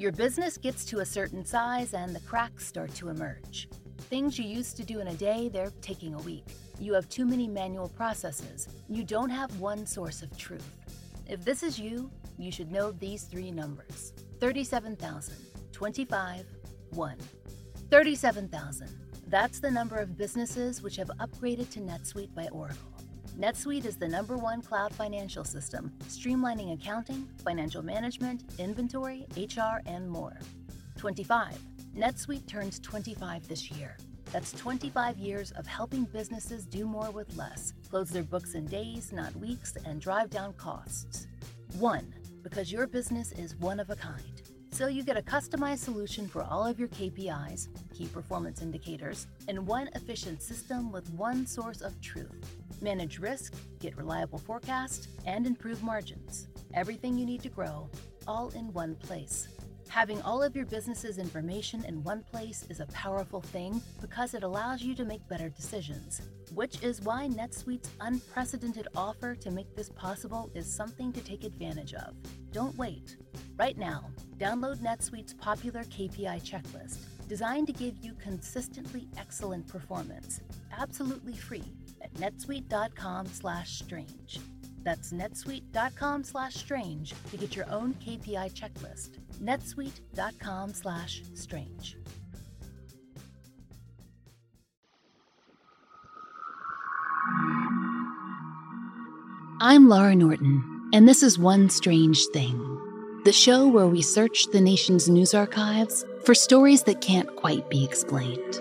Your business gets to a certain size and the cracks start to emerge. Things you used to do in a day, they're taking a week. You have too many manual processes. You don't have one source of truth. If this is you, you should know these three numbers 37,000, 25, 1. 37,000. That's the number of businesses which have upgraded to NetSuite by Oracle. NetSuite is the number one cloud financial system, streamlining accounting, financial management, inventory, HR, and more. 25. NetSuite turns 25 this year. That's 25 years of helping businesses do more with less, close their books in days, not weeks, and drive down costs. 1. Because your business is one of a kind. So you get a customized solution for all of your KPIs, key performance indicators, and one efficient system with one source of truth. Manage risk, get reliable forecast, and improve margins. Everything you need to grow, all in one place. Having all of your business's information in one place is a powerful thing because it allows you to make better decisions, which is why NetSuite's unprecedented offer to make this possible is something to take advantage of. Don't wait. Right now, download NetSuite's popular KPI checklist, designed to give you consistently excellent performance, absolutely free at netsuite.com/strange. That's netsuite.com/strange to get your own KPI checklist netsuite.com slash strange. I'm Laurah Norton, and this is One Strange Thing, the show where we search the nation's news archives for stories that can't quite be explained.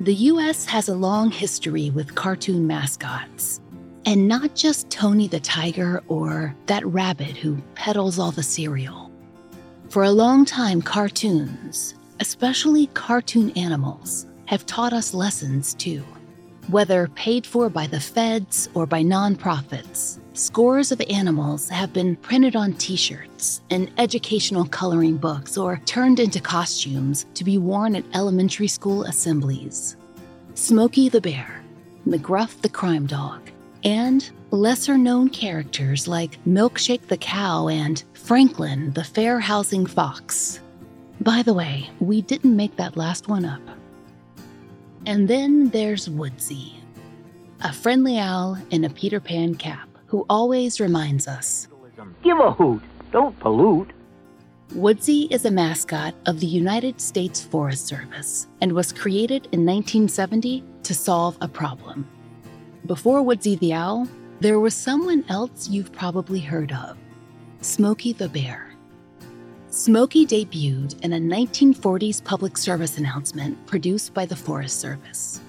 The US has a long history with cartoon mascots. And not just Tony the Tiger or that rabbit who peddles all the cereal. For a long time, cartoons, especially cartoon animals, have taught us lessons too. Whether paid for by the feds or by nonprofits, scores of animals have been printed on t shirts and educational coloring books or turned into costumes to be worn at elementary school assemblies. Smokey the Bear, McGruff the Crime Dog, and lesser known characters like Milkshake the Cow and Franklin the Fair Housing Fox. By the way, we didn't make that last one up. And then there's Woodsy, a friendly owl in a Peter Pan cap who always reminds us Give a hoot, don't pollute. Woodsy is a mascot of the United States Forest Service and was created in 1970 to solve a problem. Before Woodsy the Owl, there was someone else you've probably heard of Smokey the Bear. Smokey debuted in a 1940s public service announcement produced by the Forest Service.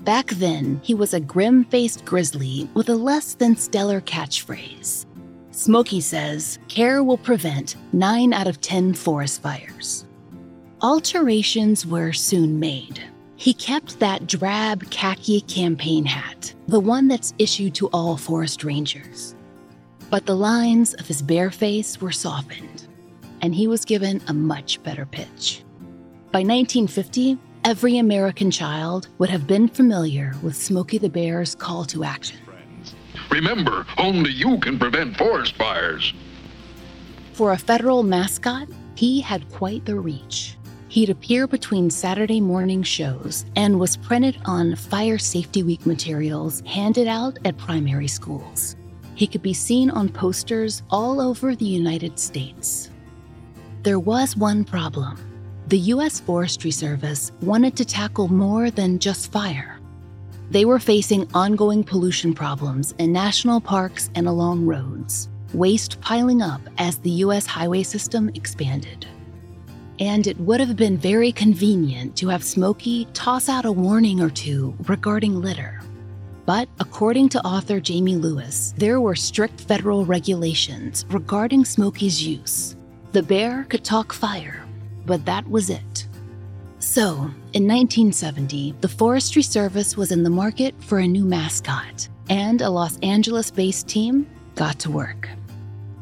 Back then, he was a grim faced grizzly with a less than stellar catchphrase Smokey says care will prevent 9 out of 10 forest fires. Alterations were soon made. He kept that drab khaki campaign hat, the one that's issued to all forest rangers. But the lines of his bare face were softened and he was given a much better pitch. By 1950, every American child would have been familiar with Smokey the Bear's call to action. Remember, only you can prevent forest fires. For a federal mascot, he had quite the reach. He'd appear between Saturday morning shows and was printed on Fire Safety Week materials handed out at primary schools. He could be seen on posters all over the United States. There was one problem. The U.S. Forestry Service wanted to tackle more than just fire. They were facing ongoing pollution problems in national parks and along roads, waste piling up as the U.S. highway system expanded. And it would have been very convenient to have Smokey toss out a warning or two regarding litter. But according to author Jamie Lewis, there were strict federal regulations regarding Smokey's use, the bear could talk fire, but that was it. So, in 1970, the Forestry Service was in the market for a new mascot, and a Los Angeles based team got to work.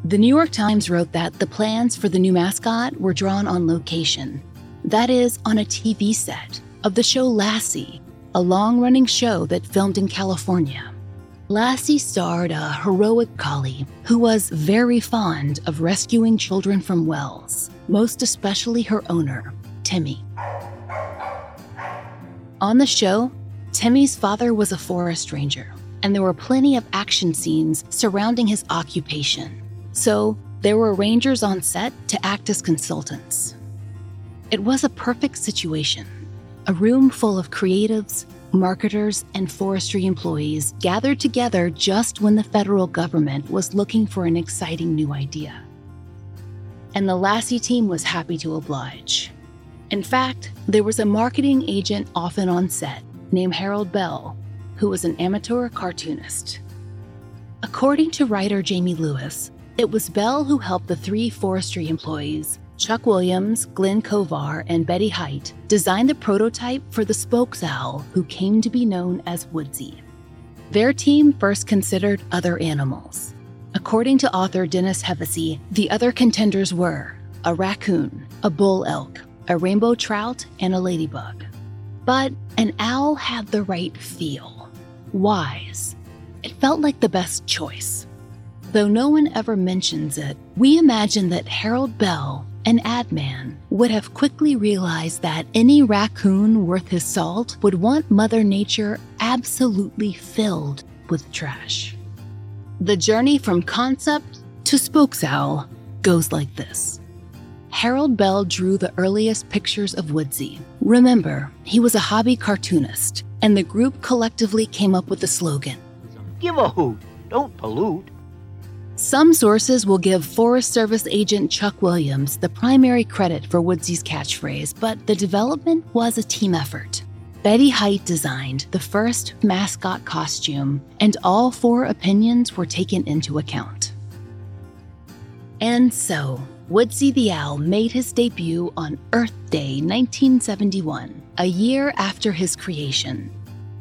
The New York Times wrote that the plans for the new mascot were drawn on location. That is, on a TV set of the show Lassie, a long running show that filmed in California. Lassie starred a heroic collie who was very fond of rescuing children from wells, most especially her owner, Timmy. On the show, Timmy's father was a forest ranger, and there were plenty of action scenes surrounding his occupation. So, there were rangers on set to act as consultants. It was a perfect situation a room full of creatives, marketers, and forestry employees gathered together just when the federal government was looking for an exciting new idea. And the Lassie team was happy to oblige. In fact, there was a marketing agent often on set named Harold Bell, who was an amateur cartoonist. According to writer Jamie Lewis, it was Bell who helped the three forestry employees, Chuck Williams, Glenn Kovar, and Betty Height, design the prototype for the spokes owl who came to be known as Woodsy. Their team first considered other animals. According to author Dennis Hevesi, the other contenders were a raccoon, a bull elk, a rainbow trout, and a ladybug. But an owl had the right feel wise. It felt like the best choice. Though no one ever mentions it, we imagine that Harold Bell, an ad man, would have quickly realized that any raccoon worth his salt would want Mother Nature absolutely filled with trash. The journey from concept to spokes owl goes like this. Harold Bell drew the earliest pictures of Woodsy. Remember, he was a hobby cartoonist, and the group collectively came up with the slogan Give a hoot. Don't pollute. Some sources will give Forest Service agent Chuck Williams the primary credit for Woodsy's catchphrase, but the development was a team effort. Betty Height designed the first mascot costume, and all four opinions were taken into account. And so, Woodsy the Owl made his debut on Earth Day 1971, a year after his creation.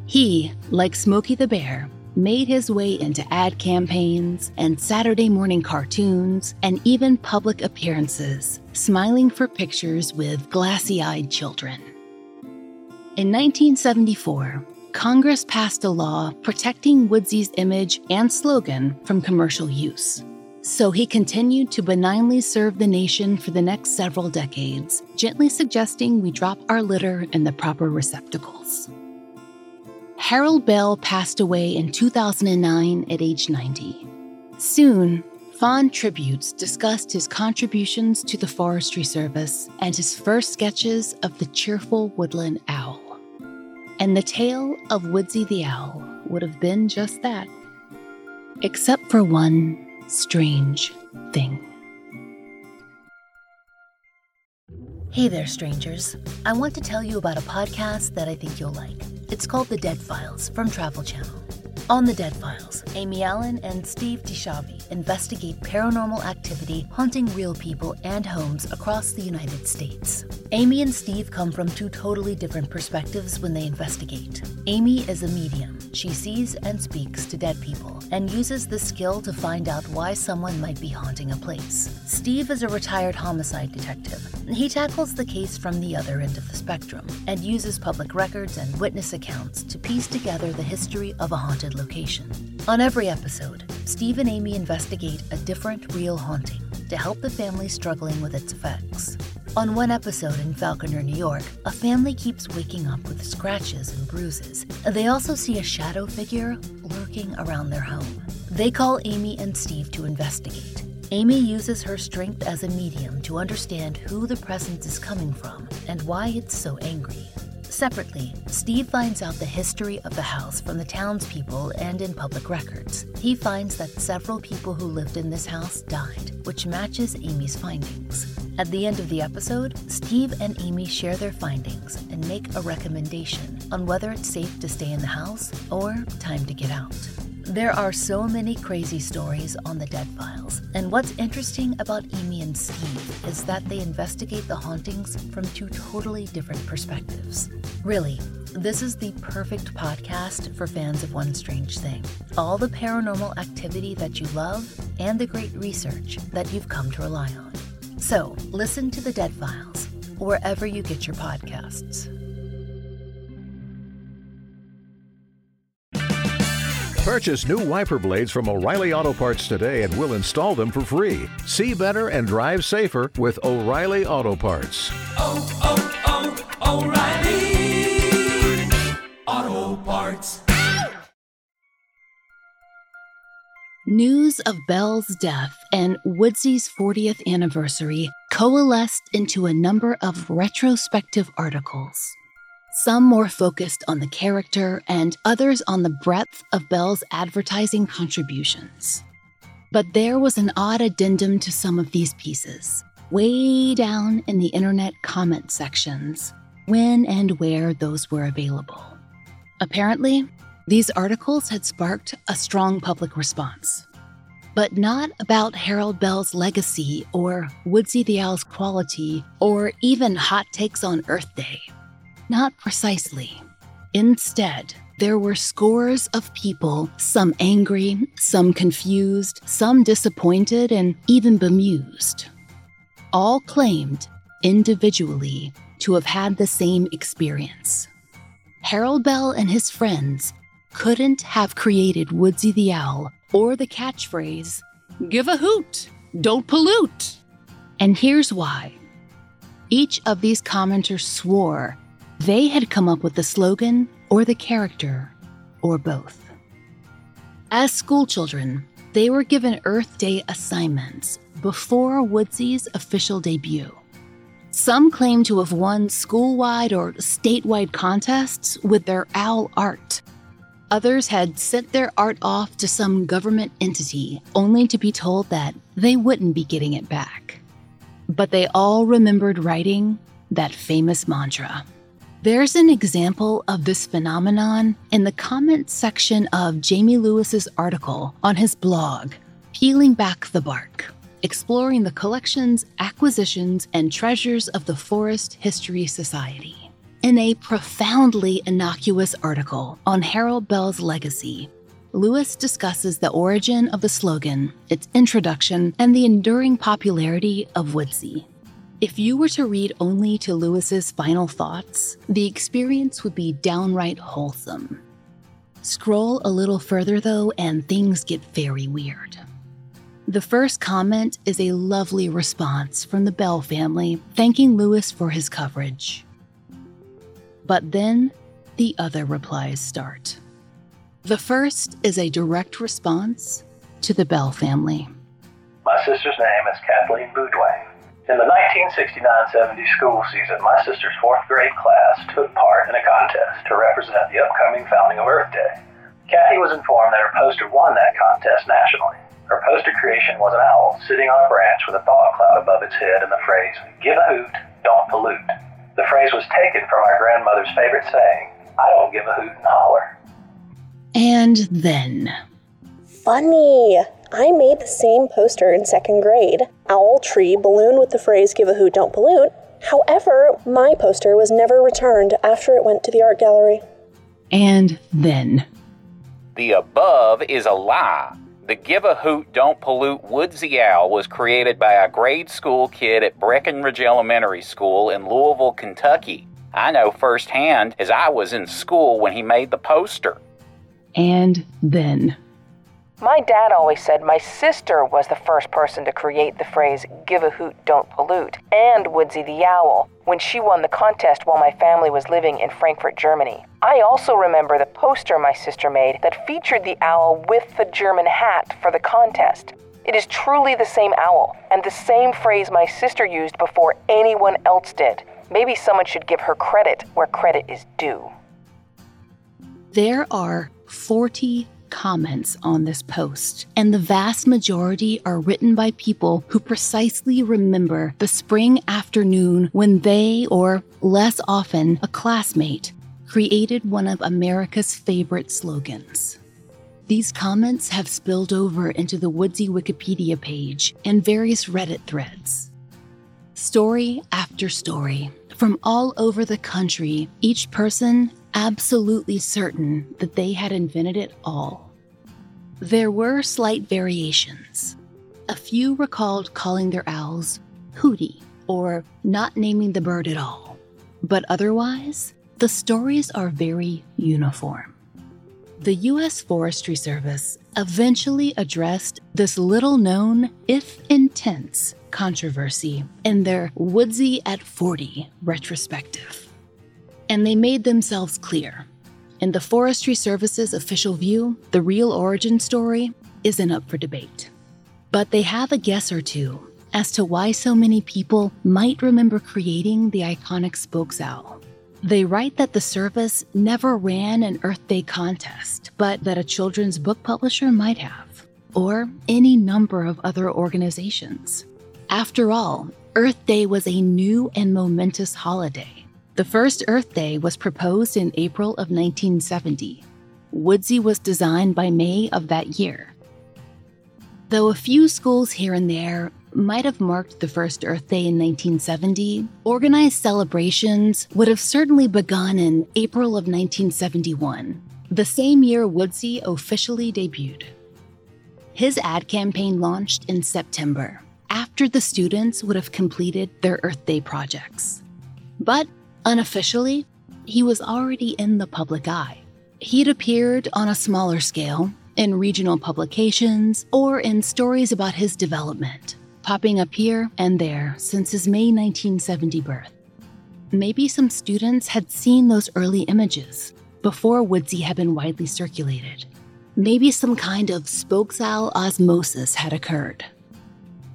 He, like Smokey the Bear, made his way into ad campaigns and Saturday morning cartoons and even public appearances, smiling for pictures with glassy eyed children. In 1974, Congress passed a law protecting Woodsy's image and slogan from commercial use. So he continued to benignly serve the nation for the next several decades, gently suggesting we drop our litter in the proper receptacles. Harold Bell passed away in 2009 at age 90. Soon, fond tributes discussed his contributions to the Forestry Service and his first sketches of the cheerful woodland owl. And the tale of Woodsy the Owl would have been just that, except for one strange thing. Hey there, strangers. I want to tell you about a podcast that I think you'll like. It's called The Dead Files from Travel Channel. On The Dead Files, Amy Allen and Steve DiSchiavi investigate paranormal activity haunting real people and homes across the United States. Amy and Steve come from two totally different perspectives when they investigate. Amy is a medium. She sees and speaks to dead people and uses the skill to find out why someone might be haunting a place. Steve is a retired homicide detective. He tackles the case from the other end of the spectrum and uses public records and witness accounts to piece together the history of a haunted location. On every episode, Steve and Amy investigate a different real haunting to help the family struggling with its effects. On one episode in Falconer, New York, a family keeps waking up with scratches and bruises. They also see a shadow figure lurking around their home. They call Amy and Steve to investigate. Amy uses her strength as a medium to understand who the presence is coming from and why it's so angry. Separately, Steve finds out the history of the house from the townspeople and in public records. He finds that several people who lived in this house died, which matches Amy's findings. At the end of the episode, Steve and Amy share their findings and make a recommendation on whether it's safe to stay in the house or time to get out. There are so many crazy stories on the Dead Files, and what's interesting about Amy and Steve is that they investigate the hauntings from two totally different perspectives. Really, this is the perfect podcast for fans of One Strange Thing. All the paranormal activity that you love and the great research that you've come to rely on. So, listen to the Dead Files wherever you get your podcasts. Purchase new wiper blades from O'Reilly Auto Parts today and we'll install them for free. See better and drive safer with O'Reilly Auto Parts. Oh, oh, oh, O'Reilly Auto Parts. News of Bell's death and Woodsy's 40th anniversary coalesced into a number of retrospective articles some more focused on the character and others on the breadth of Bell's advertising contributions. But there was an odd addendum to some of these pieces, way down in the internet comment sections, when and where those were available. Apparently, these articles had sparked a strong public response. But not about Harold Bell's legacy or Woodsy the Owl's quality or even hot takes on Earth Day. Not precisely. Instead, there were scores of people, some angry, some confused, some disappointed, and even bemused. All claimed, individually, to have had the same experience. Harold Bell and his friends couldn't have created Woodsy the Owl or the catchphrase, Give a hoot, don't pollute. And here's why. Each of these commenters swore they had come up with the slogan or the character, or both. As schoolchildren, they were given Earth Day assignments before Woodsy's official debut. Some claim to have won school-wide or statewide contests with their owl art. Others had sent their art off to some government entity only to be told that they wouldn't be getting it back. But they all remembered writing that famous mantra. There's an example of this phenomenon in the comments section of Jamie Lewis's article on his blog, Peeling Back the Bark, exploring the collections, acquisitions, and treasures of the Forest History Society. In a profoundly innocuous article on Harold Bell's legacy, Lewis discusses the origin of the slogan, its introduction, and the enduring popularity of Woodsy. If you were to read only to Lewis's final thoughts, the experience would be downright wholesome. Scroll a little further though, and things get very weird. The first comment is a lovely response from the Bell family thanking Lewis for his coverage. But then the other replies start. The first is a direct response to the Bell family. My sister's name is Kathleen Boudouin. In the 1969-70 school season, my sister's fourth grade class took part in a contest to represent the upcoming founding of Earth Day. Kathy was informed that her poster won that contest nationally. Her poster creation was an owl sitting on a branch with a thought cloud above its head and the phrase, give a hoot, don't pollute. The phrase was taken from our grandmother's favorite saying, I don't give a hoot and holler. And then. Funny. I made the same poster in second grade owl, tree, balloon with the phrase give a hoot, don't pollute. However, my poster was never returned after it went to the art gallery. And then. The above is a lie. The Give a Hoot Don't Pollute Woodsy Owl was created by a grade school kid at Breckenridge Elementary School in Louisville, Kentucky. I know firsthand as I was in school when he made the poster. And then. My dad always said my sister was the first person to create the phrase, give a hoot, don't pollute, and Woodsy the Owl when she won the contest while my family was living in Frankfurt, Germany. I also remember the poster my sister made that featured the owl with the German hat for the contest. It is truly the same owl, and the same phrase my sister used before anyone else did. Maybe someone should give her credit where credit is due. There are 40 comments on this post, and the vast majority are written by people who precisely remember the spring afternoon when they, or less often, a classmate, created one of America's favorite slogans. These comments have spilled over into the Woodsy Wikipedia page and various Reddit threads. Story after story, from all over the country, each person absolutely certain that they had invented it all. There were slight variations. A few recalled calling their owls Hooty or not naming the bird at all. But otherwise, the stories are very uniform. The U.S. Forestry Service eventually addressed this little known, if intense, controversy in their Woodsy at 40 retrospective. And they made themselves clear. In the Forestry Service's official view, the real origin story isn't up for debate. But they have a guess or two as to why so many people might remember creating the iconic spokes owl. They write that the service never ran an Earth Day contest, but that a children's book publisher might have, or any number of other organizations. After all, Earth Day was a new and momentous holiday. The first Earth Day was proposed in April of 1970. Woodsy was designed by May of that year. Though a few schools here and there might have marked the first Earth Day in 1970, organized celebrations would have certainly begun in April of 1971, the same year Woodsy officially debuted. His ad campaign launched in September, after the students would have completed their Earth Day projects. But unofficially, he was already in the public eye. He'd appeared on a smaller scale in regional publications or in stories about his development popping up here and there since his May 1970 birth. Maybe some students had seen those early images before Woodsy had been widely circulated. Maybe some kind of spokes owl osmosis had occurred.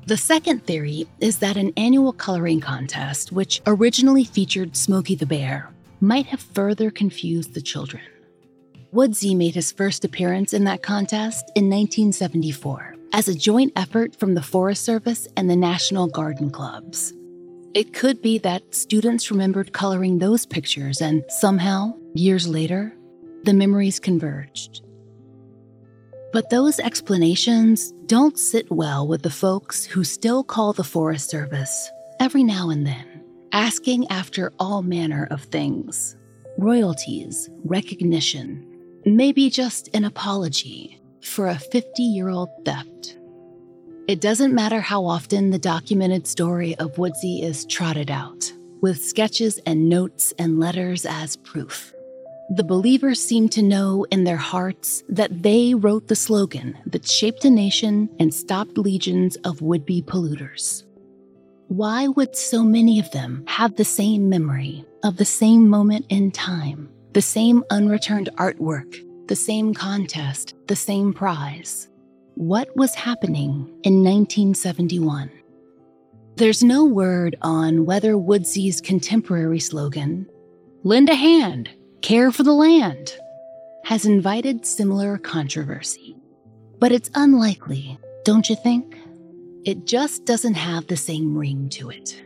The second theory is that an annual coloring contest, which originally featured Smokey the Bear, might have further confused the children. Woodsy made his first appearance in that contest in 1974 as a joint effort from the Forest Service and the National Garden Clubs. It could be that students remembered coloring those pictures, and somehow, years later, the memories converged. But those explanations don't sit well with the folks who still call the Forest Service every now and then, asking after all manner of things royalties, recognition, maybe just an apology for a 50 year old theft. It doesn't matter how often the documented story of Woodsy is trotted out, with sketches and notes and letters as proof. The believers seem to know in their hearts that they wrote the slogan that shaped a nation and stopped legions of would be polluters. Why would so many of them have the same memory of the same moment in time, the same unreturned artwork, the same contest, the same prize. What was happening in 1971? There's no word on whether Woodsy's contemporary slogan, Lend a Hand, Care for the Land, has invited similar controversy. But it's unlikely, don't you think? It just doesn't have the same ring to it.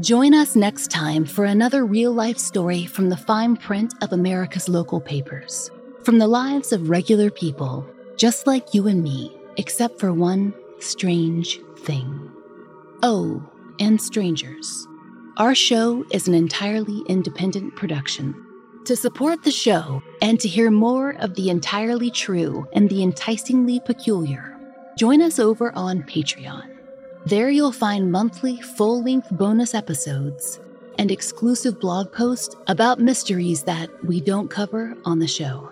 Join us next time for another real life story from the fine print of America's local papers. From the lives of regular people, just like you and me, except for one strange thing. Oh, and strangers. Our show is an entirely independent production. To support the show and to hear more of the entirely true and the enticingly peculiar, join us over on Patreon. There you'll find monthly full length bonus episodes and exclusive blog posts about mysteries that we don't cover on the show.